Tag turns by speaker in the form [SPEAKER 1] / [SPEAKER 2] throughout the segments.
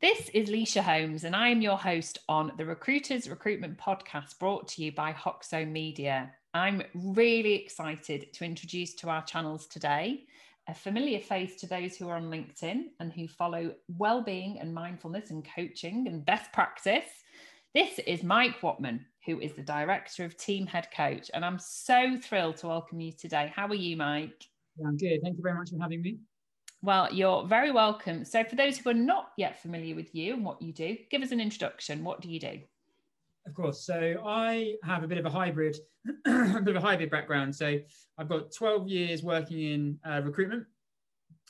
[SPEAKER 1] This is Lysha Holmes, and I am your host on the Recruiters Recruitment Podcast brought to you by Hoxo Media. I'm really excited to introduce to our channels today a familiar face to those who are on LinkedIn and who follow well-being and mindfulness and coaching and best practice. This is Mike Whatman, who is the director of Team Head Coach, and I'm so thrilled to welcome you today. How are you, Mike?
[SPEAKER 2] I'm good. Thank you very much for having me.
[SPEAKER 1] Well, you're very welcome. So, for those who are not yet familiar with you and what you do, give us an introduction. What do you do?
[SPEAKER 2] Of course. So, I have a bit of a hybrid, a bit of a hybrid background. So, I've got 12 years working in uh, recruitment.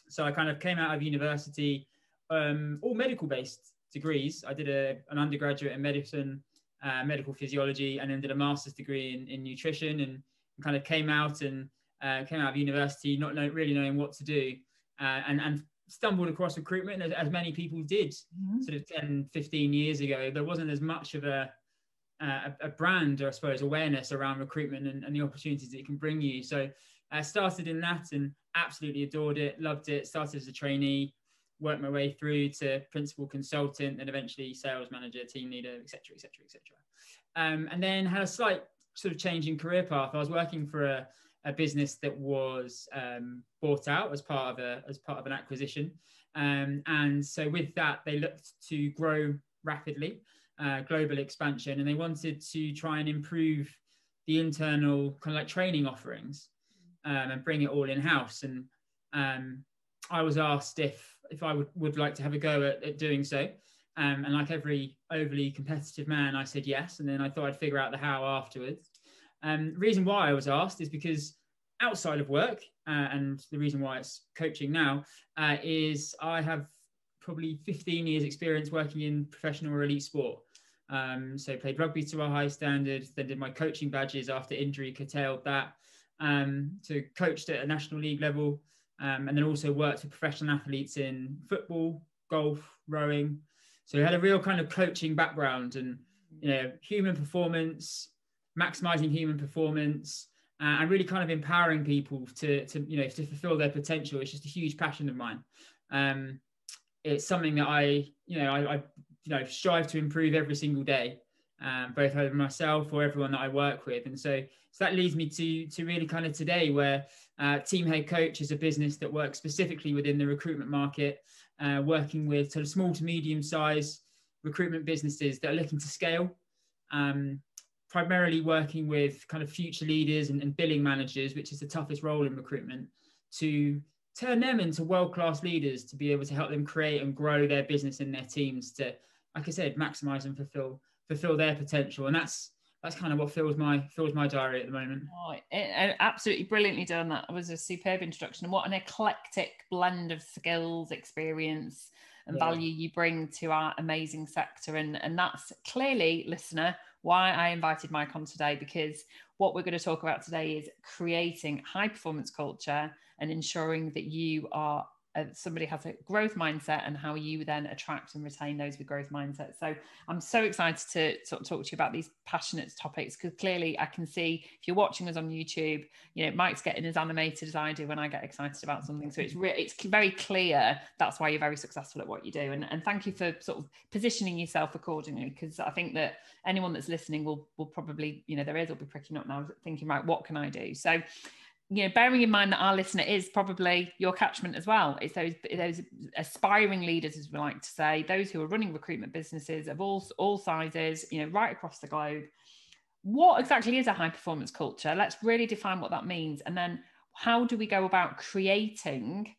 [SPEAKER 2] So, I kind of came out of university, um, all medical based degrees. I did a, an undergraduate in medicine, uh, medical physiology, and then did a master's degree in, in nutrition and, and kind of came out and uh, came out of university not know, really knowing what to do uh, and, and stumbled across recruitment as, as many people did mm-hmm. sort of 10, 15 years ago. There wasn't as much of a, uh, a, brand, or I suppose, awareness around recruitment and, and the opportunities it can bring you. So I started in that and absolutely adored it, loved it, started as a trainee, worked my way through to principal consultant and eventually sales manager, team leader, etc., etc., etc. And then had a slight sort of change in career path. I was working for a, a business that was um, bought out as part of a as part of an acquisition, um, and so with that they looked to grow rapidly, uh, global expansion, and they wanted to try and improve the internal kind of like training offerings um, and bring it all in house. And um, I was asked if if I would, would like to have a go at, at doing so. Um, and like every overly competitive man, I said yes. And then I thought I'd figure out the how afterwards. Um, reason why I was asked is because outside of work, uh, and the reason why it's coaching now uh, is I have probably 15 years experience working in professional or elite sport. Um, so played rugby to a high standard, then did my coaching badges after injury, curtailed that. Um, so coached at a national league level, um, and then also worked with professional athletes in football, golf, rowing. So had a real kind of coaching background and you know human performance, maximizing human performance uh, and really kind of empowering people to, to, you know, to fulfill their potential. It's just a huge passion of mine. Um, it's something that I, you know, I, I, you know, strive to improve every single day, um, both over myself or everyone that I work with. And so, so that leads me to, to really kind of today where uh, Team Head Coach is a business that works specifically within the recruitment market, uh, working with sort of small to medium size recruitment businesses that are looking to scale. Um, primarily working with kind of future leaders and, and billing managers, which is the toughest role in recruitment, to turn them into world-class leaders to be able to help them create and grow their business and their teams to, like I said, maximize and fulfill fulfill their potential. And that's that's kind of what fills my fills my diary at the moment.
[SPEAKER 1] Oh, it, absolutely brilliantly done. That was a superb introduction. And what an eclectic blend of skills, experience, and yeah. value you bring to our amazing sector. And and that's clearly, listener, why I invited Mike on today because what we're going to talk about today is creating high performance culture and ensuring that you are uh, somebody has a growth mindset and how you then attract and retain those with growth mindset. So I'm so excited to sort of talk to you about these passionate topics because clearly I can see if you're watching us on YouTube, you know, Mike's getting as animated as I do when I get excited about something. So it's re- it's very clear that's why you're very successful at what you do. And, and thank you for sort of positioning yourself accordingly because I think that anyone that's listening will will probably, you know, their ears will be pricking up now thinking, right, what can I do? So you know, bearing in mind that our listener is probably your catchment as well. It's those those aspiring leaders, as we like to say, those who are running recruitment businesses of all all sizes, you know, right across the globe. What exactly is a high performance culture? Let's really define what that means, and then how do we go about creating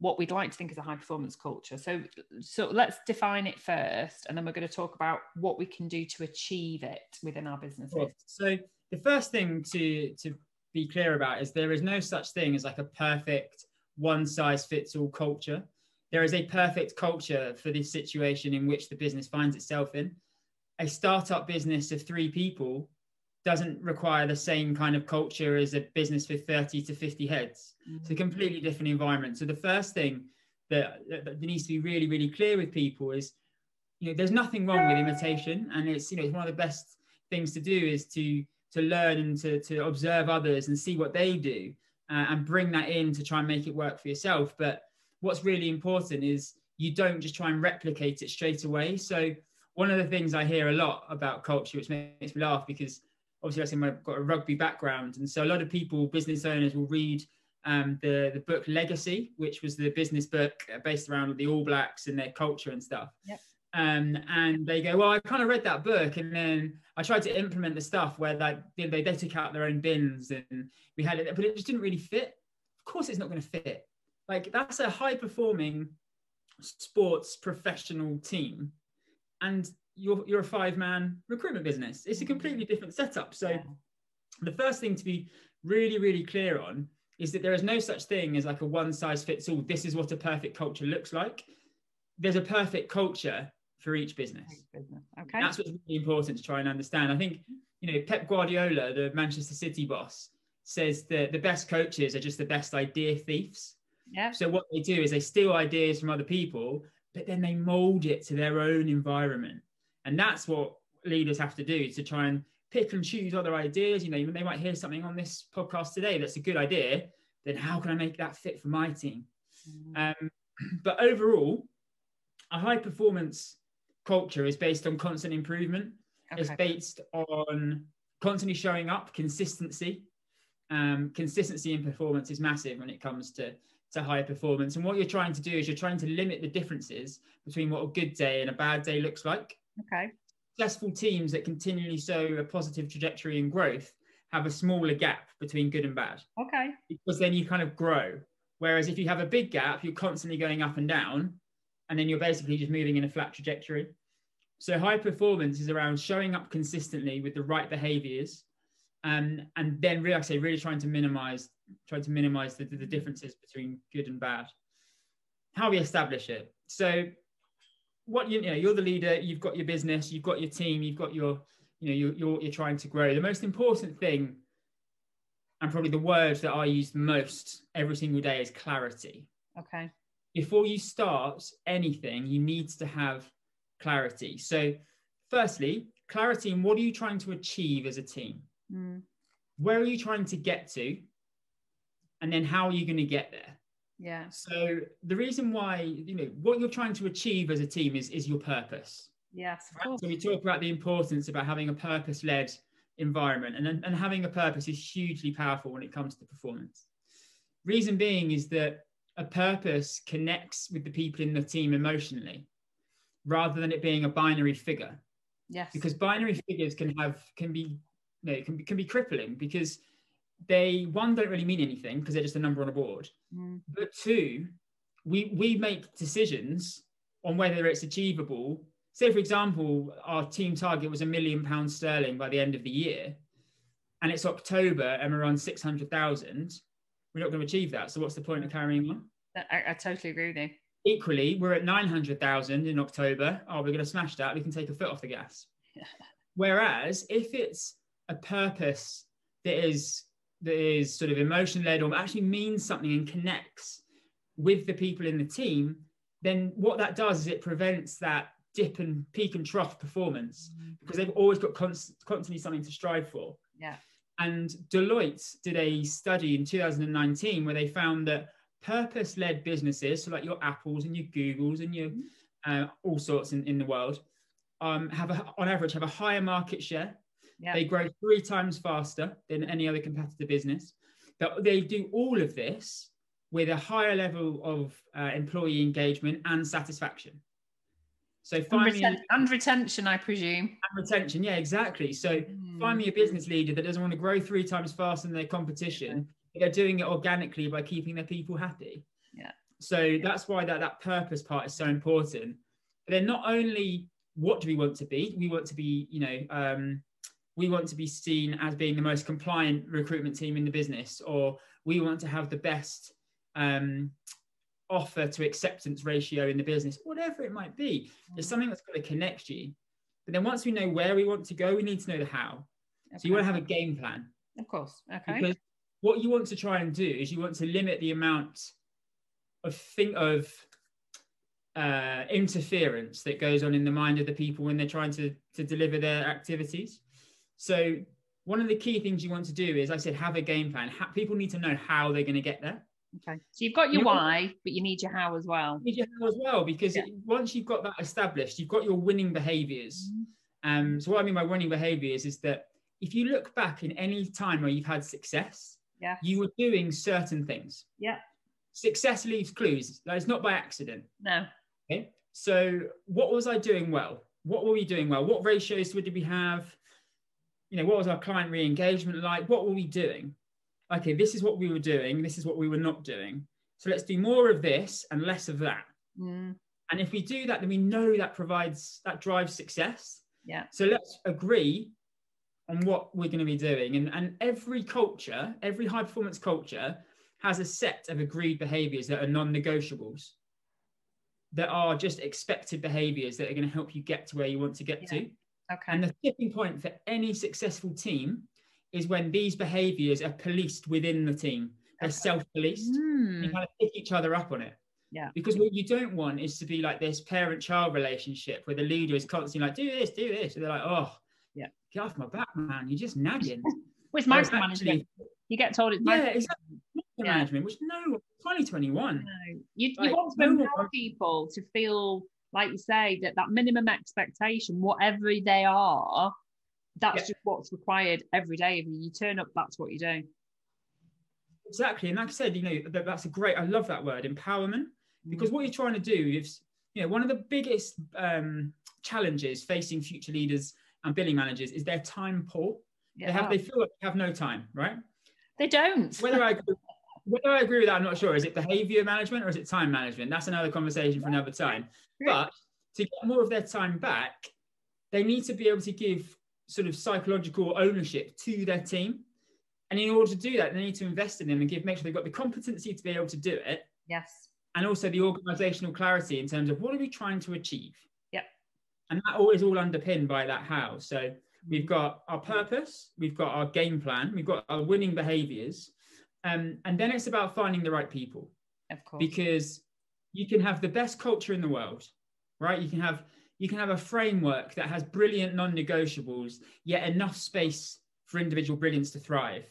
[SPEAKER 1] what we'd like to think is a high performance culture? So, so let's define it first, and then we're going to talk about what we can do to achieve it within our businesses.
[SPEAKER 2] So, the first thing to to be clear about is there is no such thing as like a perfect one size fits all culture. There is a perfect culture for this situation in which the business finds itself in. A startup business of three people doesn't require the same kind of culture as a business with 30 to 50 heads. Mm-hmm. It's a completely different environment. So the first thing that, that needs to be really, really clear with people is, you know, there's nothing wrong with imitation. And it's, you know, it's one of the best things to do is to to learn and to, to observe others and see what they do uh, and bring that in to try and make it work for yourself. But what's really important is you don't just try and replicate it straight away. So one of the things I hear a lot about culture, which makes me laugh because obviously I've got a rugby background. And so a lot of people, business owners will read um, the, the book Legacy, which was the business book based around the All Blacks and their culture and stuff.
[SPEAKER 1] Yep.
[SPEAKER 2] Um, and they go, well, I kind of read that book, and then I tried to implement the stuff where like they, they took out their own bins, and we had it, but it just didn't really fit. Of course, it's not going to fit. Like that's a high performing sports professional team, and you're you're a five man recruitment business. It's a completely different setup. So, yeah. the first thing to be really really clear on is that there is no such thing as like a one size fits all. This is what a perfect culture looks like. There's a perfect culture for each business.
[SPEAKER 1] Okay.
[SPEAKER 2] That's what's really important to try and understand. I think, you know, Pep Guardiola, the Manchester City boss, says that the best coaches are just the best idea thieves.
[SPEAKER 1] Yeah.
[SPEAKER 2] So what they do is they steal ideas from other people, but then they mold it to their own environment. And that's what leaders have to do to try and pick and choose other ideas. You know, they might hear something on this podcast today that's a good idea. Then how can I make that fit for my team? Mm. Um, but overall, a high performance culture is based on constant improvement. Okay. It's based on constantly showing up, consistency. Um, consistency in performance is massive when it comes to, to high performance. And what you're trying to do is you're trying to limit the differences between what a good day and a bad day looks like.
[SPEAKER 1] Okay.
[SPEAKER 2] Successful teams that continually show a positive trajectory and growth have a smaller gap between good and bad.
[SPEAKER 1] Okay.
[SPEAKER 2] Because then you kind of grow. Whereas if you have a big gap, you're constantly going up and down, and then you're basically just moving in a flat trajectory. So high performance is around showing up consistently with the right behaviors, um, and then really, like I say, really trying to minimize, trying to minimize the, the differences between good and bad. How we establish it. So what you, you know, you're the leader, you've got your business, you've got your team, you've got your, you know, you're, you're, you're trying to grow. The most important thing, and probably the word that I use most every single day is clarity.
[SPEAKER 1] Okay
[SPEAKER 2] before you start anything, you need to have clarity. So, firstly, clarity in what are you trying to achieve as a team?
[SPEAKER 1] Mm.
[SPEAKER 2] Where are you trying to get to? And then how are you going to get there?
[SPEAKER 1] Yeah.
[SPEAKER 2] So the reason why, you know, what you're trying to achieve as a team is is your purpose.
[SPEAKER 1] Yes,
[SPEAKER 2] course. So we talk about the importance about having a purpose-led environment and, and having a purpose is hugely powerful when it comes to performance. Reason being is that a purpose connects with the people in the team emotionally rather than it being a binary figure.
[SPEAKER 1] Yes.
[SPEAKER 2] Because binary figures can have can be you know, can be can be crippling because they one don't really mean anything because they're just a number on a board.
[SPEAKER 1] Mm.
[SPEAKER 2] but two we we make decisions on whether it's achievable. Say for example our team target was a million pounds sterling by the end of the year and it's october and we're on 600000 we're not going to achieve that. So what's the point of carrying on?
[SPEAKER 1] I, I totally agree with you.
[SPEAKER 2] Equally, we're at 900,000 in October. Oh, we're going to smash that. We can take a foot off the gas. Whereas if it's a purpose that is that is sort of emotion led or actually means something and connects with the people in the team, then what that does is it prevents that dip and peak and trough performance because they've always got const- constantly something to strive for.
[SPEAKER 1] Yeah.
[SPEAKER 2] And Deloitte did a study in 2019 where they found that purpose led businesses, so like your Apples and your Googles and your uh, all sorts in, in the world, um, have a, on average have a higher market share. They grow three times faster than any other competitor business. But they do all of this with a higher level of uh, employee engagement and satisfaction. So
[SPEAKER 1] find and, reten- and retention, I presume.
[SPEAKER 2] And retention, yeah, exactly. So mm. find me a business leader that doesn't want to grow three times faster than their competition. They're doing it organically by keeping their people happy.
[SPEAKER 1] Yeah.
[SPEAKER 2] So that's why that, that purpose part is so important. But then not only what do we want to be, we want to be, you know, um, we want to be seen as being the most compliant recruitment team in the business, or we want to have the best um, offer to acceptance ratio in the business, whatever it might be. There's mm. something that's going to connect you. But then once we know where we want to go, we need to know the how. Okay. So you want to have a game plan.
[SPEAKER 1] Of course. Okay.
[SPEAKER 2] Because what you want to try and do is you want to limit the amount of think of uh, interference that goes on in the mind of the people when they're trying to, to deliver their activities. So one of the key things you want to do is, I said, have a game plan. Ha- people need to know how they're going to get there.
[SPEAKER 1] Okay. So you've got your you why, but you need your how as well.
[SPEAKER 2] You need your how as well, because yeah. it, once you've got that established, you've got your winning behaviors. Mm-hmm. Um, so what I mean by winning behaviors is that if you look back in any time where you've had success,
[SPEAKER 1] yeah.
[SPEAKER 2] you were doing certain things.
[SPEAKER 1] Yeah.
[SPEAKER 2] Success leaves clues. That is not by accident.
[SPEAKER 1] No.
[SPEAKER 2] Okay. So what was I doing well? What were we doing well? What ratios did we have? You know, what was our client re-engagement like? What were we doing? Okay, this is what we were doing. This is what we were not doing. So let's do more of this and less of that.
[SPEAKER 1] Mm.
[SPEAKER 2] And if we do that, then we know that provides that drives success.
[SPEAKER 1] Yeah.
[SPEAKER 2] So let's agree on what we're going to be doing. And, and every culture, every high performance culture has a set of agreed behaviors that are non negotiables, that are just expected behaviors that are going to help you get to where you want to get yeah. to.
[SPEAKER 1] Okay.
[SPEAKER 2] And the tipping point for any successful team is when these behaviors are policed within the team. They're okay. self-policed.
[SPEAKER 1] Mm.
[SPEAKER 2] You kind of pick each other up on it.
[SPEAKER 1] Yeah.
[SPEAKER 2] Because what you don't want is to be like this parent-child relationship where the leader is constantly like, do this, do this. And they're like, oh,
[SPEAKER 1] yeah,
[SPEAKER 2] get off my back, man. You're just nagging.
[SPEAKER 1] Which micromanagement. You get told it's
[SPEAKER 2] yeah, exactly. Micromanagement, management, which no, 2021. No.
[SPEAKER 1] You, like, you want to empower no people to feel, like you say, that that minimum expectation, whatever they are, that's just what's required every day of you. You turn up, that's what you do.
[SPEAKER 2] Exactly. And like I said, you know, that, that's a great, I love that word, empowerment, because mm. what you're trying to do is, you know, one of the biggest um, challenges facing future leaders and billing managers is their time poor. Yeah. They have they feel like they have no time, right?
[SPEAKER 1] They don't.
[SPEAKER 2] Whether I agree, whether I agree with that, I'm not sure. Is it behavior management or is it time management? That's another conversation for another time. But to get more of their time back, they need to be able to give sort of psychological ownership to their team. And in order to do that, they need to invest in them and give make sure they've got the competency to be able to do it.
[SPEAKER 1] Yes.
[SPEAKER 2] And also the organizational clarity in terms of what are we trying to achieve? Yep.
[SPEAKER 1] And
[SPEAKER 2] that all is all underpinned by that how. So we've got our purpose, we've got our game plan, we've got our winning behaviors, um, and then it's about finding the right people.
[SPEAKER 1] Of course,
[SPEAKER 2] because you can have the best culture in the world, right? You can have you can have a framework that has brilliant non-negotiables, yet enough space for individual brilliance to thrive.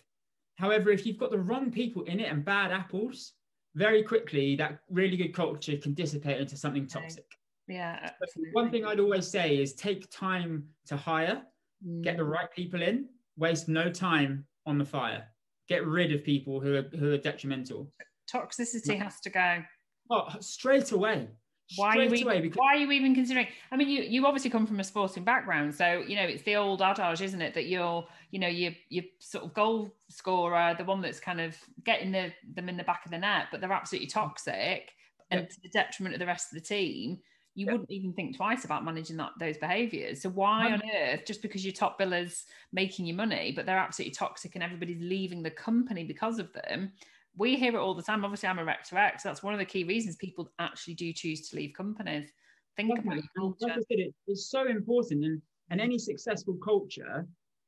[SPEAKER 2] However, if you've got the wrong people in it and bad apples, very quickly that really good culture can dissipate into something toxic.
[SPEAKER 1] Yeah.
[SPEAKER 2] One thing I'd always say is take time to hire, mm. get the right people in, waste no time on the fire. Get rid of people who are who are detrimental.
[SPEAKER 1] Toxicity has to go.
[SPEAKER 2] Oh, straight away.
[SPEAKER 1] Why are, you, because- why are you even considering? I mean, you you obviously come from a sporting background, so you know it's the old adage, isn't it, that you're you know you you sort of goal scorer, the one that's kind of getting the, them in the back of the net, but they're absolutely toxic and to the detriment of the rest of the team you yeah. wouldn't even think twice about managing that those behaviors. So why on earth, just because your top billers making you money, but they're absolutely toxic and everybody's leaving the company because of them? We hear it all the time. Obviously, I'm a rec to rec, so that's one of the key reasons people actually do choose to leave companies. Think about your culture.
[SPEAKER 2] Like I said, it, it's so important, and and any successful culture,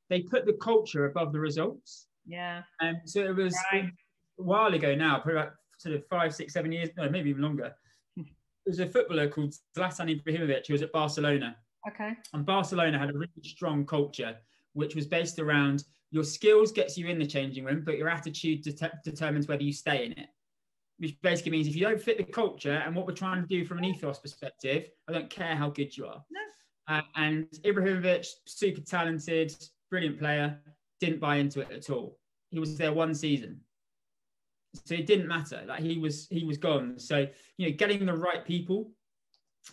[SPEAKER 2] they put the culture above the results.
[SPEAKER 1] Yeah.
[SPEAKER 2] And so it was right. a while ago now, probably about sort of five, six, seven years, no, maybe even longer there's a footballer called Zlatan Ibrahimovic who was at Barcelona.
[SPEAKER 1] Okay.
[SPEAKER 2] And Barcelona had a really strong culture, which was based around your skills gets you in the changing room, but your attitude det- determines whether you stay in it. Which basically means if you don't fit the culture and what we're trying to do from an ethos perspective, I don't care how good you are.
[SPEAKER 1] No.
[SPEAKER 2] Uh, and Ibrahimovic, super talented, brilliant player, didn't buy into it at all. He was there one season so it didn't matter like he was he was gone so you know getting the right people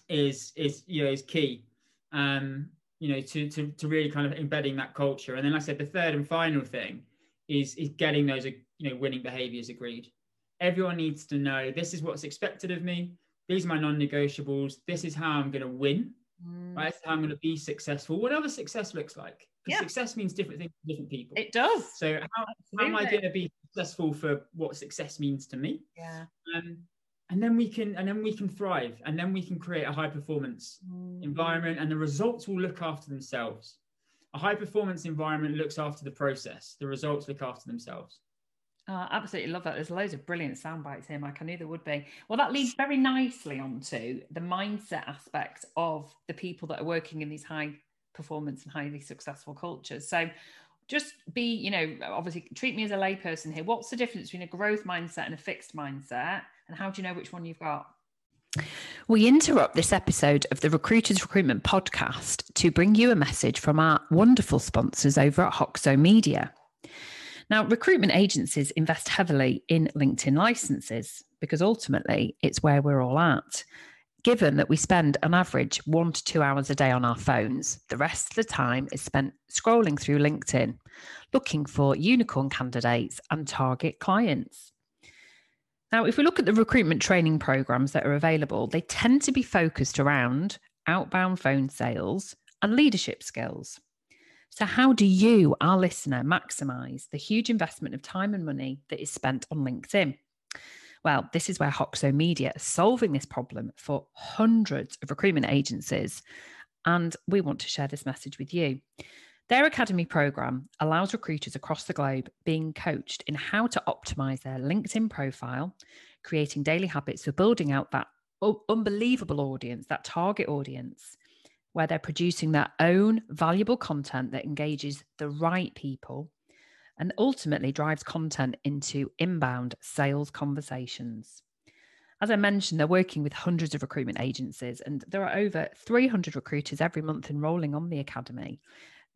[SPEAKER 2] is is you know is key um you know to to, to really kind of embedding that culture. And then like i said the third and final thing is is getting those you know winning behaviors agreed. Everyone needs to know this is what's expected of me. These are my non-negotiables. This is how i'm going to win mm. right? How i'm going to be successful. Whatever success looks like? Because yeah. success means different things to different people.
[SPEAKER 1] It does.
[SPEAKER 2] So how, how am i going to be successful for what success means to
[SPEAKER 1] me. Yeah.
[SPEAKER 2] Um, and then we can and then we can thrive and then we can create a high performance mm. environment and the results will look after themselves a high performance environment looks after the process the results look after themselves
[SPEAKER 1] Oh, absolutely love that. There's loads of brilliant sound bites here, Mike. I knew there would be. Well, that leads very nicely onto the mindset aspect of the people that are working in these high performance and highly successful cultures. So,
[SPEAKER 3] just be, you know, obviously treat me as a layperson here. What's the difference between a growth mindset and a fixed mindset? And how do you know which one you've got?
[SPEAKER 1] We interrupt this episode of the Recruiters Recruitment Podcast to bring you a message from our wonderful sponsors over at Hoxo Media. Now, recruitment agencies invest heavily in LinkedIn licenses because ultimately it's where we're all at. Given that we spend an average one to two hours a day on our phones, the rest of the time is spent scrolling through LinkedIn, looking for unicorn candidates and target clients. Now, if we look at the recruitment training programs that are available, they tend to be focused around outbound phone sales and leadership skills. So, how do you, our listener, maximize the huge investment of time and money that is spent on LinkedIn? Well, this is where Hoxo Media is solving this problem for hundreds of recruitment agencies. And we want to share this message with you. Their Academy program allows recruiters across the globe being coached in how to optimize their LinkedIn profile, creating daily habits for building out that unbelievable audience, that target audience, where they're producing their own valuable content that engages the right people and ultimately drives content into inbound sales conversations. As I mentioned, they're working with hundreds of recruitment agencies, and there are over 300 recruiters every month enrolling on the Academy,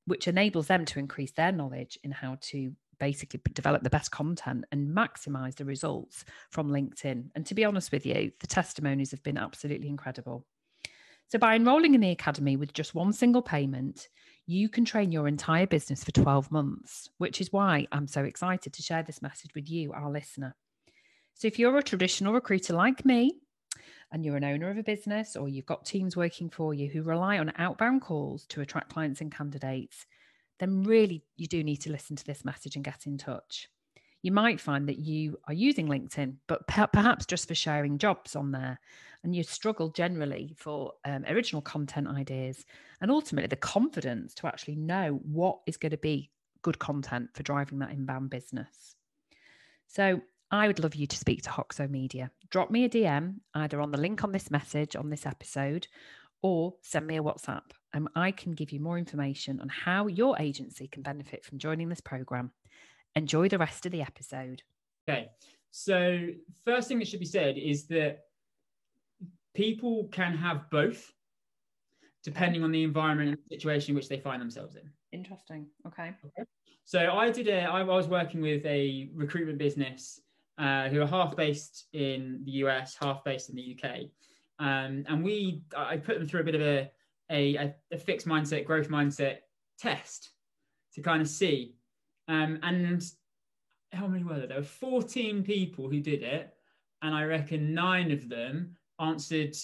[SPEAKER 1] which enables them to increase their knowledge in how to basically develop the best content and maximize the results from LinkedIn. And to be honest with you, the testimonies have been absolutely incredible. So, by enrolling in the Academy with just one single payment, you can train your entire business for 12 months, which is why I'm so excited to share this message with you, our listener. So, if you're a traditional recruiter like me, and you're an owner of a business, or you've got teams working for you who rely on outbound calls to attract clients and candidates, then really you do need to listen to this message and get in touch. You might find that you are using LinkedIn, but perhaps just for sharing jobs on there and you struggle generally for um, original content ideas and ultimately the confidence to actually know what is going to be good content for driving that inbound business. So I would love you to speak to Hoxo Media. Drop me a DM either on the link on this message on this episode or send me a WhatsApp and I can give you more information on how your agency can benefit from joining this program. Enjoy the rest of the episode.
[SPEAKER 2] Okay. So, first thing that should be said is that people can have both depending on the environment and situation in which they find themselves in.
[SPEAKER 3] Interesting. Okay.
[SPEAKER 2] okay. So I did a, I was working with a recruitment business uh, who are half based in the US, half based in the UK. Um, and we, I put them through a bit of a, a, a fixed mindset, growth mindset test to kind of see. Um, and how many were there? There were 14 people who did it. And I reckon nine of them answered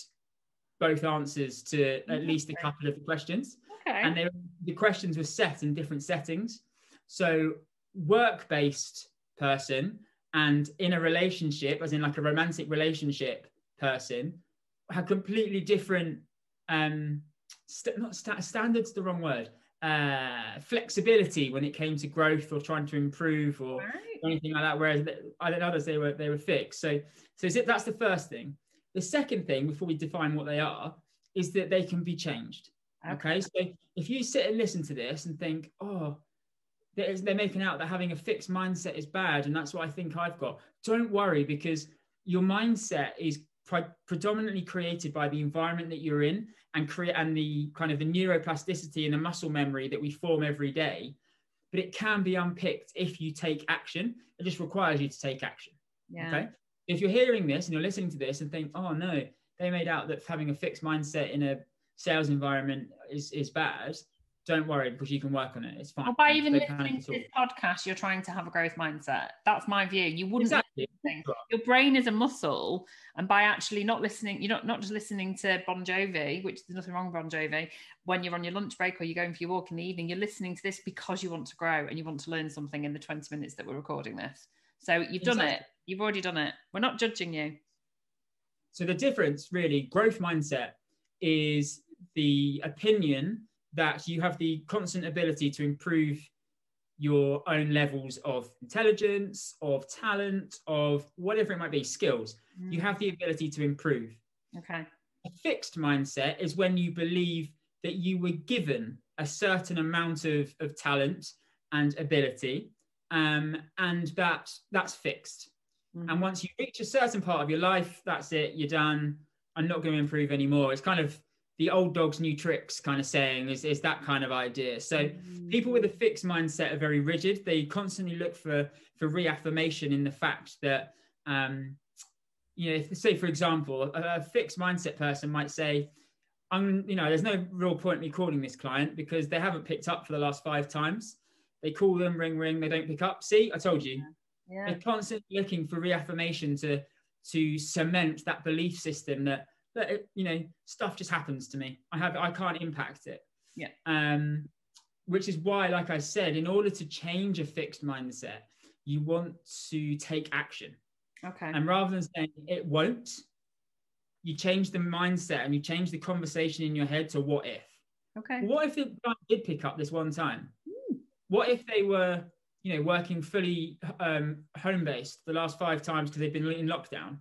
[SPEAKER 2] both answers to at least a couple of the questions.
[SPEAKER 3] Okay.
[SPEAKER 2] And they, the questions were set in different settings. So, work based person and in a relationship, as in like a romantic relationship person, had completely different, um, st- not st- standards, the wrong word, uh, flexibility when it came to growth or trying to improve or right. anything like that. Whereas I don't know others they were they were fixed. So so is it that's the first thing. The second thing, before we define what they are, is that they can be changed. Okay. okay? So if you sit and listen to this and think, oh, they're making out that having a fixed mindset is bad, and that's what I think I've got, don't worry because your mindset is pre- predominantly created by the environment that you're in and create and the kind of the neuroplasticity and the muscle memory that we form every day. But it can be unpicked if you take action. It just requires you to take action.
[SPEAKER 3] Yeah.
[SPEAKER 2] Okay if you're hearing this and you're listening to this and think, oh no, they made out that having a fixed mindset in a sales environment is, is bad, don't worry because you can work on it. It's fine.
[SPEAKER 3] Or by even they listening to this podcast, you're trying to have a growth mindset. That's my view. You wouldn't
[SPEAKER 2] exactly.
[SPEAKER 3] your brain is a muscle, and by actually not listening, you're not not just listening to Bon Jovi, which there's nothing wrong with Bon Jovi. When you're on your lunch break or you're going for your walk in the evening, you're listening to this because you want to grow and you want to learn something in the 20 minutes that we're recording this. So you've done exactly. it. You've already done it. We're not judging you.
[SPEAKER 2] So the difference, really, growth mindset is the opinion that you have the constant ability to improve your own levels of intelligence, of talent, of whatever it might be, skills. Mm. You have the ability to improve.
[SPEAKER 3] Okay.
[SPEAKER 2] A fixed mindset is when you believe that you were given a certain amount of, of talent and ability, um, and that that's fixed. Mm-hmm. And once you reach a certain part of your life, that's it. You're done. I'm not going to improve anymore. It's kind of the old dog's new tricks kind of saying is, is that kind of idea. So mm-hmm. people with a fixed mindset are very rigid. They constantly look for for reaffirmation in the fact that um, you know, if, say for example, a, a fixed mindset person might say, I'm, you know, there's no real point in me calling this client because they haven't picked up for the last five times. They call them, ring, ring, they don't pick up. See, I told you. Yeah. They're constantly looking for reaffirmation to to cement that belief system that that it, you know stuff just happens to me. I have I can't impact it.
[SPEAKER 1] Yeah.
[SPEAKER 2] Um, which is why, like I said, in order to change a fixed mindset, you want to take action.
[SPEAKER 1] Okay.
[SPEAKER 2] And rather than saying it won't, you change the mindset and you change the conversation in your head to what if.
[SPEAKER 1] Okay.
[SPEAKER 2] What if it did pick up this one time? Mm. What if they were, you know, working fully um, home based the last five times because they've been in lockdown,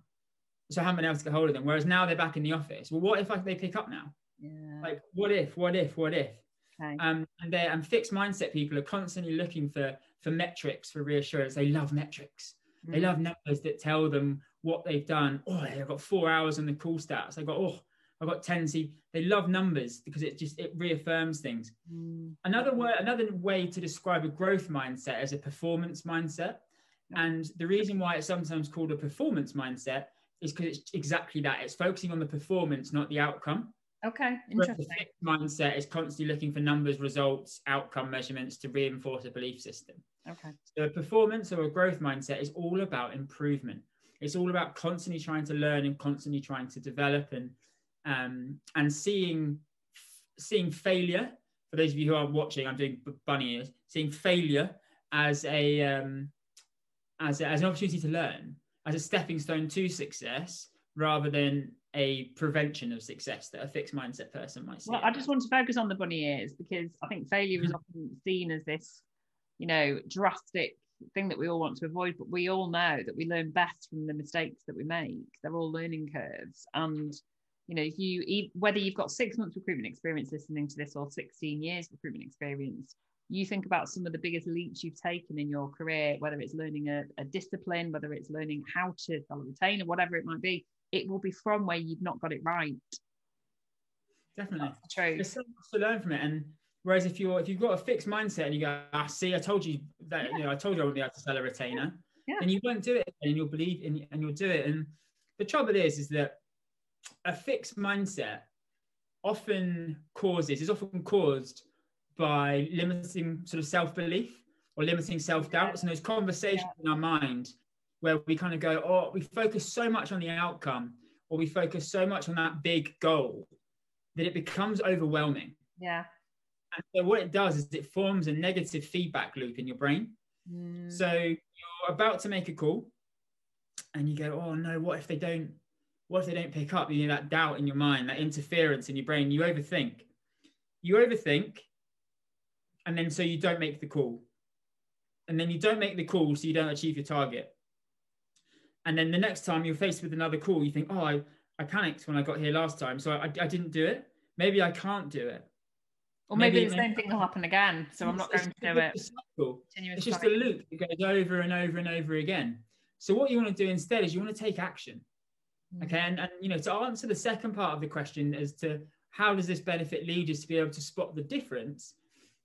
[SPEAKER 2] so I haven't been able to get hold of them. Whereas now they're back in the office. Well, what if like, they pick up now?
[SPEAKER 1] Yeah.
[SPEAKER 2] Like, what if? What if? What if? Okay. Um, and they and fixed mindset people are constantly looking for for metrics for reassurance. They love metrics. Mm. They love numbers that tell them what they've done. Oh, I got four hours on the call stats. I got oh, I got ten. See, they love numbers because it just it reaffirms things. Mm. Another way, another way to describe a growth mindset is a performance mindset. And the reason why it's sometimes called a performance mindset is because it's exactly that. It's focusing on the performance, not the outcome.
[SPEAKER 1] Okay, interesting.
[SPEAKER 2] The mindset is constantly looking for numbers, results, outcome measurements to reinforce a belief system.
[SPEAKER 1] Okay.
[SPEAKER 2] So a performance or a growth mindset is all about improvement. It's all about constantly trying to learn and constantly trying to develop and um, and seeing seeing failure. For those of you who are watching, I'm doing bunny ears. Seeing failure as a um, as, a, as an opportunity to learn, as a stepping stone to success, rather than a prevention of success that a fixed mindset person might see.
[SPEAKER 1] Well, I just want to focus on the bunny ears because I think failure is mm-hmm. often seen as this you know, drastic thing that we all want to avoid, but we all know that we learn best from the mistakes that we make. They're all learning curves. And, you know, if you, whether you've got six months recruitment experience listening to this or 16 years recruitment experience, you think about some of the biggest leaps you've taken in your career, whether it's learning a, a discipline, whether it's learning how to follow a retainer, whatever it might be, it will be from where you've not got it right.
[SPEAKER 2] Definitely.
[SPEAKER 1] True.
[SPEAKER 2] There's so much to learn from it. And Whereas if you're if you've got a fixed mindset and you go, ah, see, I told you that yeah. you know I told you I wouldn't be able to sell a retainer, yeah. then you won't do it, and you'll believe in and you'll do it. And the trouble is, is that a fixed mindset often causes is often caused by limiting sort of self belief or limiting self doubts, and those conversations yeah. in our mind where we kind of go, oh, we focus so much on the outcome, or we focus so much on that big goal that it becomes overwhelming.
[SPEAKER 1] Yeah
[SPEAKER 2] and so what it does is it forms a negative feedback loop in your brain. Mm. So you're about to make a call and you go, oh no, what if they don't, what if they don't pick up? You know, that doubt in your mind, that interference in your brain, you overthink. You overthink, and then so you don't make the call. And then you don't make the call, so you don't achieve your target. And then the next time you're faced with another call, you think, oh, I, I panicked when I got here last time, so I, I didn't do it. Maybe I can't do it.
[SPEAKER 1] Or maybe, maybe the same thing will happen again. So I'm not going to do it.
[SPEAKER 2] It's just a loop that goes over and over and over again. So what you want to do instead is you want to take action. Mm-hmm. Okay. And, and you know, to answer the second part of the question as to how does this benefit leaders to be able to spot the difference,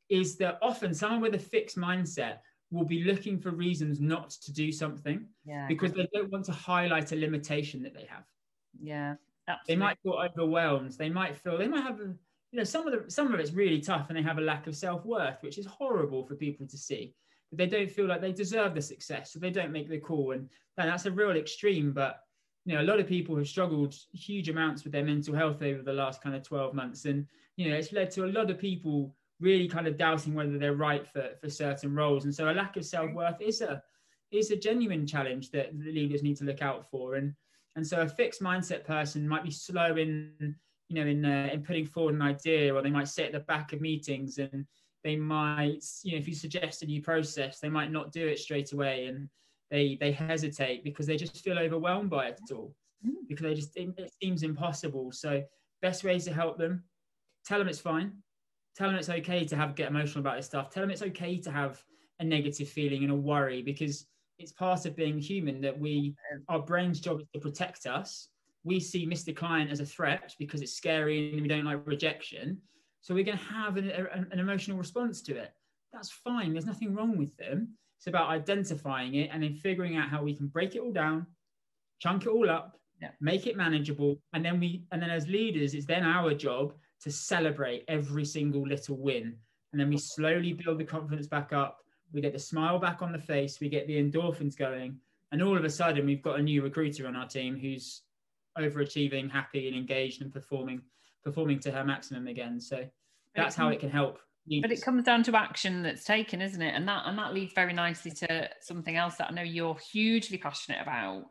[SPEAKER 2] is that often someone with a fixed mindset will be looking for reasons not to do something
[SPEAKER 1] yeah,
[SPEAKER 2] because they don't want to highlight a limitation that they have.
[SPEAKER 1] Yeah. Absolutely.
[SPEAKER 2] They might feel overwhelmed. They might feel they might have a you know some of the some of it's really tough and they have a lack of self-worth which is horrible for people to see but they don't feel like they deserve the success so they don't make the call and, and that's a real extreme but you know a lot of people have struggled huge amounts with their mental health over the last kind of 12 months and you know it's led to a lot of people really kind of doubting whether they're right for for certain roles and so a lack of self-worth is a is a genuine challenge that the leaders need to look out for and and so a fixed mindset person might be slow in you know, in uh, in putting forward an idea, or they might sit at the back of meetings and they might, you know, if you suggest a new process, they might not do it straight away, and they they hesitate because they just feel overwhelmed by it all, mm. because they just it, it seems impossible. So best ways to help them, tell them it's fine, tell them it's okay to have get emotional about this stuff, tell them it's okay to have a negative feeling and a worry because it's part of being human that we our brain's job is to protect us. We see mr client as a threat because it's scary and we don't like rejection. So we're going to have an, an, an emotional response to it. That's fine. There's nothing wrong with them. It's about identifying it and then figuring out how we can break it all down chunk it all up
[SPEAKER 1] Yeah.
[SPEAKER 2] make it manageable and then we and then as leaders it's then our job to celebrate every single little win. And then we slowly build the confidence back up. We get the smile back on the face. We get the endorphins going. And all of a sudden we've got a new recruiter on our team who's overachieving happy and engaged and performing performing to her maximum again. So that's how it can help
[SPEAKER 1] but it comes down to action that's taken isn't it? And that and that leads very nicely to something else that i know you're hugely passionate about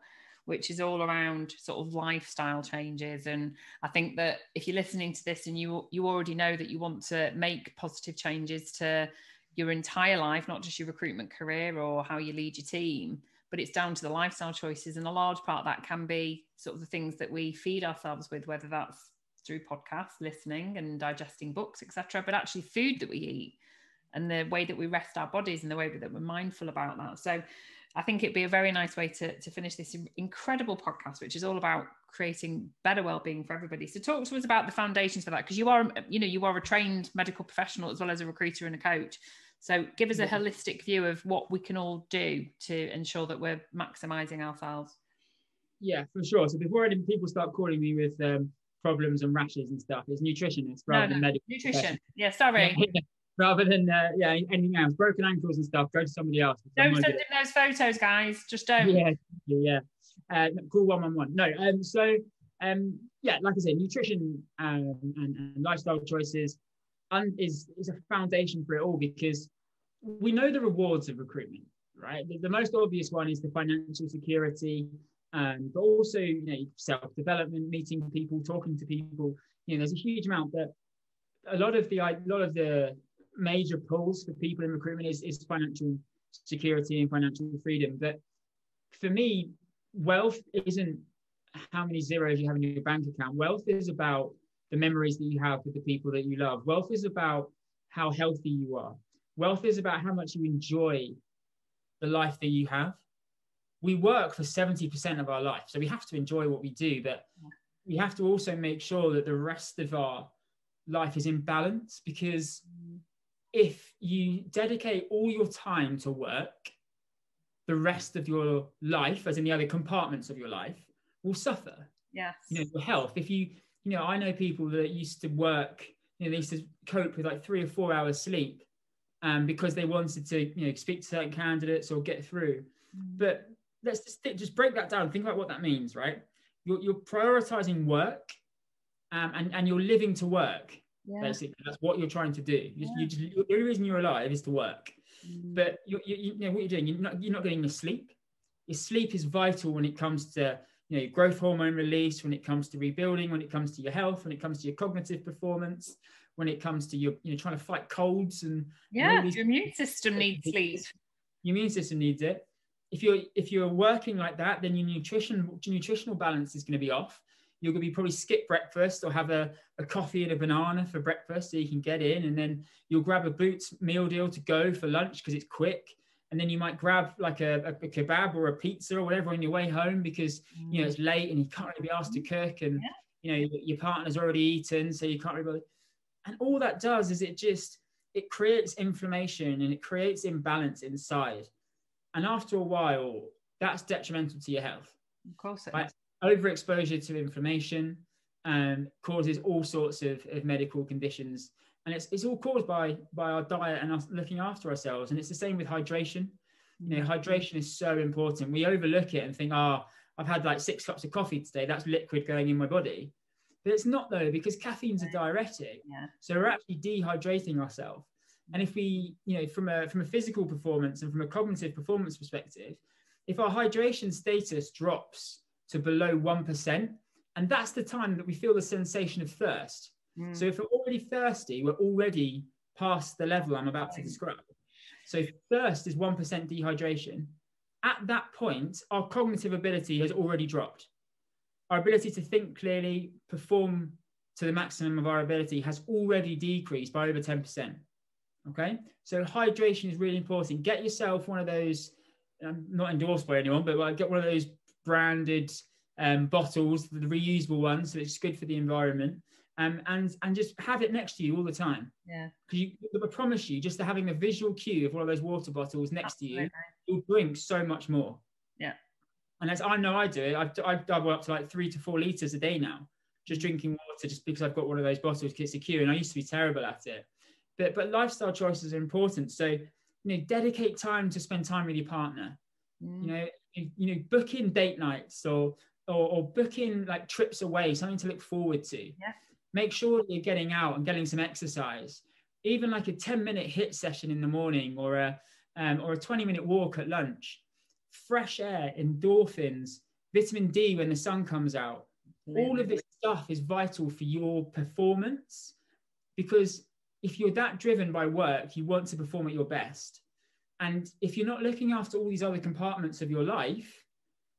[SPEAKER 1] which is all around sort of lifestyle changes. And i think that if you're listening to this and you you already know that you want to make positive changes to your entire life not just your recruitment career or how you lead your team but it's down to the lifestyle choices. And a large part of that can be sort of the things that we feed ourselves with whether that's through podcasts listening and digesting books etc but actually food that we eat and the way that we rest our bodies and the way that we're mindful about that. So i think it'd be a very nice way to, to finish this incredible podcast which is all about creating better well-being for everybody. So talk to us about the foundations for that because you are you know you are a trained medical professional as well as a recruiter and a coach. So give us a holistic view of what we can all do to ensure that we're maximizing ourselves.
[SPEAKER 2] Yeah for sure. So before any people start calling me with um, problems and rashes and stuff it's nutritionists rather
[SPEAKER 1] No,
[SPEAKER 2] than medical
[SPEAKER 1] nutrition. yeah sorry
[SPEAKER 2] rather than uh, yeah anything else broken ankles and stuff go to somebody else.
[SPEAKER 1] Don't send in those photos guys just don't.
[SPEAKER 2] Yeah yeah. Uh, call 111 no um so um yeah like i said nutrition um, and, and lifestyle choices is is a foundation for it all because we know the rewards of recruitment right? The, the most obvious one is the financial security um, but also you know self-development meeting people talking to people. You know there's a huge amount that a lot of the a lot of the major pulls for people in recruitment is, is financial security and financial freedom. But for me wealth isn't how many zeros you have in your bank account. Wealth is about the memories that you have with the people that you love. Wealth is about how healthy you are. Wealth is about how much you enjoy the life that you have. We work for 70% of our life so we have to enjoy what we do but we have to also make sure that the rest of our life is in balance because if you dedicate all your time to work the rest of your life as in the other compartments of your life will suffer.
[SPEAKER 1] Yes.
[SPEAKER 2] You know your health. If you you know i know people that used to work you know they used to cope with like three or four hours sleep um, because they wanted to you know speak to certain candidates or get through. But let's just, just break that down. Think about what that means right? You're, you're prioritizing work um, and, and you're living to work
[SPEAKER 1] yeah.
[SPEAKER 2] basically that's what you're trying to do. You,
[SPEAKER 1] Yeah.
[SPEAKER 2] you just, the only reason you're alive is to work.
[SPEAKER 1] Mm.
[SPEAKER 2] but you, you, you know what you're doing you're not you're not getting your sleep. Your sleep is vital when it comes to you know growth hormone release when it comes to rebuilding when it comes to your health when it comes to your cognitive performance when it comes to your you know trying to fight colds and
[SPEAKER 1] yeah
[SPEAKER 2] these-
[SPEAKER 1] your immune system needs sleep.
[SPEAKER 2] your immune system needs it. If you're if you're working like that then your nutrition your nutritional balance is going to be off you're going to be probably skip breakfast or have a, a coffee and a banana for breakfast so you can get in. And then you'll grab a boots meal deal to go for lunch because it's quick. And then you might grab like a, a, a kebab or a pizza or whatever on your way home because you know mm. it's late and you can't really be asked to cook and you know your, your partner's already eaten so you can't really bother. and all that does is it just it creates inflammation and it creates imbalance inside. And after a while that's detrimental to your health.
[SPEAKER 1] Of course it
[SPEAKER 2] Right. Overexposure to inflammation um, causes all sorts of, of medical conditions. And it's, it's all caused by by our diet and us looking after ourselves. And it's the same with hydration. You know hydration is so important. We overlook it and think oh i've had like six cups of coffee today. That's liquid going in my body. But it's not though because caffeine's a diuretic.
[SPEAKER 1] Yeah.
[SPEAKER 2] So we're actually dehydrating ourselves. And if we you know from a from a physical performance and from a cognitive performance perspective if our hydration status drops to below 1% and that's the time that we feel the sensation of thirst
[SPEAKER 1] Mm.
[SPEAKER 2] so if we're already thirsty, we're already past the level I'm about to describe. So thirst is 1% dehydration. At that point, our cognitive ability has already dropped. Our ability to think clearly, perform to the maximum of our ability has already decreased by over 10%. Okay, so hydration is really important. Get yourself one of those. I'm not endorsed by anyone, but get one of those branded um, bottles, the reusable ones, so it's good for the environment. Um, and and just have it next to you all the time.
[SPEAKER 1] Yeah.
[SPEAKER 2] Because I promise you, just having a visual cue of one of those water bottles next Absolutely. to you, you'll drink so much more.
[SPEAKER 1] Yeah.
[SPEAKER 2] And as I know I do it, I've, I've doubled up to like three to four liters a day now, just drinking water, just because I've got one of those bottles because it's a cue, and I used to be terrible at it. But but lifestyle choices are important. So you know, dedicate time to spend time with your partner. Mm. You know, you, you know, booking date nights or or, or book in like trips away, something to look forward to.
[SPEAKER 1] Yeah.
[SPEAKER 2] Make sure you're getting out and getting some exercise. Even like a 10 minute HIIT session in the morning or a um, or a 20 minute walk at lunch. Fresh air, endorphins, vitamin D when the sun comes out. All of this stuff is vital for your performance because if you're that driven by work, you want to perform at your best. And if you're not looking after all these other compartments of your life,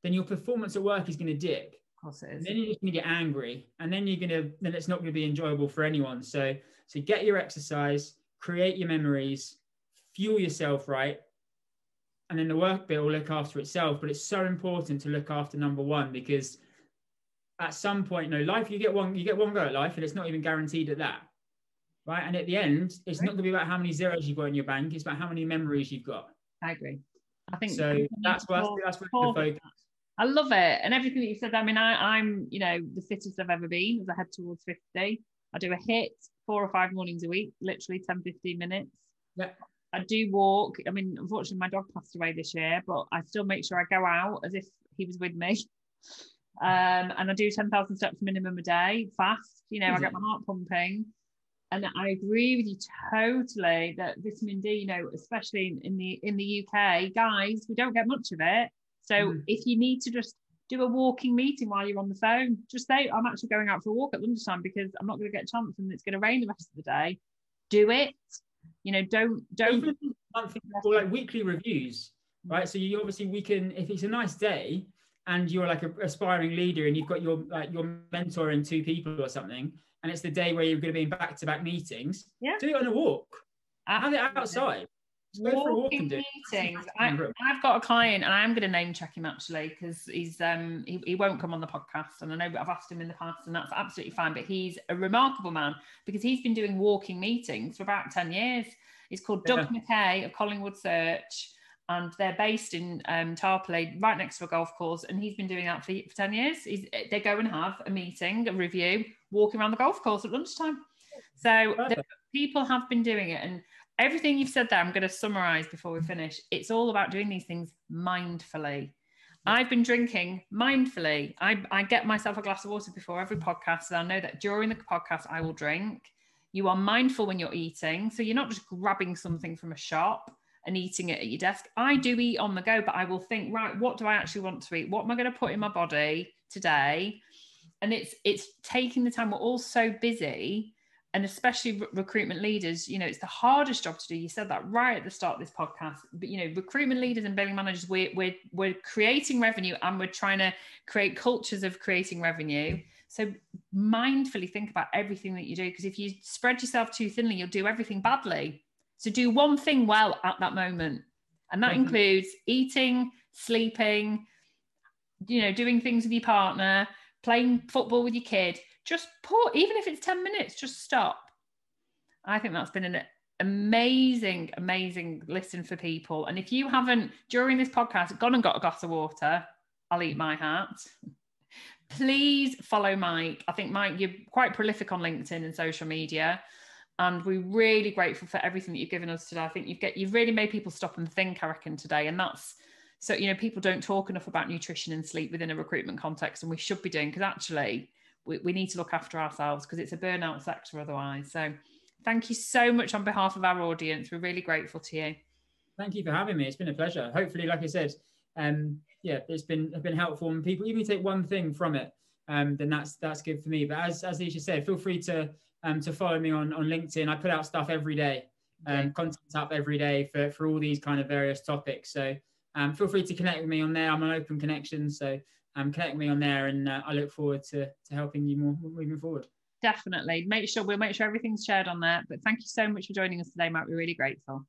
[SPEAKER 2] then your performance at work is going to dip.
[SPEAKER 1] Of course it is.
[SPEAKER 2] And then you're just going to get angry, and then you're going to then it's not going to be enjoyable for anyone. So so get your exercise, create your memories, fuel yourself right, and then the work bit will look after itself. But it's so important to look after number one because at some point, you no life you get one you get one go at life, and it's not even guaranteed at that right? And at the end, it's not going to be about how many zeros you've got in your bank. It's about how many memories you've got.
[SPEAKER 1] I agree. I think
[SPEAKER 2] so. That's what that's where the focus.
[SPEAKER 1] I love it, and everything that you said. I mean, I, I'm you know the fittest I've ever been as I head towards fifty. I do a HIIT four or five mornings a week, literally 10, 15 minutes.
[SPEAKER 2] Yeah.
[SPEAKER 1] I do walk. I mean, unfortunately, my dog passed away this year, but I still make sure I go out as if he was with me. Um, and I do 10,000 steps minimum a day, fast. You know, I get my heart pumping and I agree with you totally that vitamin D, you know, especially in the in the UK, guys, we don't get much of it. So mm. if you need to just do a walking meeting while you're on the phone, just say I'm actually going out for a walk at lunchtime because I'm not going to get a chance and it's going to rain the rest of the day. Do it. You know, don't don't monthly
[SPEAKER 2] or like weekly reviews, right? So you obviously we can if it's a nice day and you're like an aspiring leader and you've got your like your mentoring two people or something and it's the day where you're going to be in back-to-back meetings,
[SPEAKER 1] yeah.
[SPEAKER 2] do it on a walk. Absolutely. Have it outside.
[SPEAKER 1] Go for a walk and do meetings. I, have got a client, and I'm going to name check him actually because he's um he, he won't come on the podcast, and I know I've asked him in the past, and that's absolutely fine. But he's a remarkable man because he's been doing walking meetings for about ten years. He's called Doug yeah. McKay of Collingwood Search and they're based in um, Tarpley, right next to a golf course. And he's been doing that for, for 10 years. He's, they go and have a meeting, a review, walking around the golf course at lunchtime. So the, people have been doing it. And everything you've said there, I'm going to summarize before we finish. It's all about doing these things mindfully. I've been drinking mindfully. I, I get myself a glass of water before every podcast. And I know that during the podcast, I will drink. You are mindful when you're eating. So you're not just grabbing something from a shop and eating it at your desk. I do eat on the go, but I will think, right, what do I actually want to eat? What am I going to put in my body today? And it's it's taking the time. We're all so busy, and especially re- recruitment leaders. You know, it's the hardest job to do. You said that right at the start of this podcast. But you know, recruitment leaders and billing managers, we're we're we're creating revenue, and we're trying to create cultures of creating revenue. So mindfully think about everything that you do, because if you spread yourself too thinly, you'll do everything badly. So do one thing well at that moment. And that mm-hmm. includes eating, sleeping, you know, doing things with your partner, playing football with your kid. Just put, even if it's 10 minutes, just stop. I think that's been an amazing, amazing listen for people. And if you haven't, during this podcast, gone and got a glass of water, I'll eat my hat. Please follow Mike. I think, Mike, you're quite prolific on LinkedIn and social media and we're really grateful for everything that you've given us today. I think you've get you've really made people stop and think. I reckon today, and that's so you know people don't talk enough about nutrition and sleep within a recruitment context, and we should be doing because actually we, we need to look after ourselves because it's a burnout sector otherwise. So thank you so much on behalf of our audience. We're really grateful to you.
[SPEAKER 2] Thank you for having me. It's been a pleasure. Hopefully, like I said, um, yeah, it's been been helpful, and people even take one thing from it, um, then that's that's good for me. But as as Lysha said, feel free to um, to follow me on, on LinkedIn. I put out stuff every day, um, content up every day for, for all these kind of various topics. So um, feel free to connect with me on there. I'm an open connection. So um, connect with me on there and uh, I look forward to, to helping you more moving forward.
[SPEAKER 1] definitely. Make sure we'll make sure everything's shared on there. But thank you so much for joining us today, Matt. We're really grateful.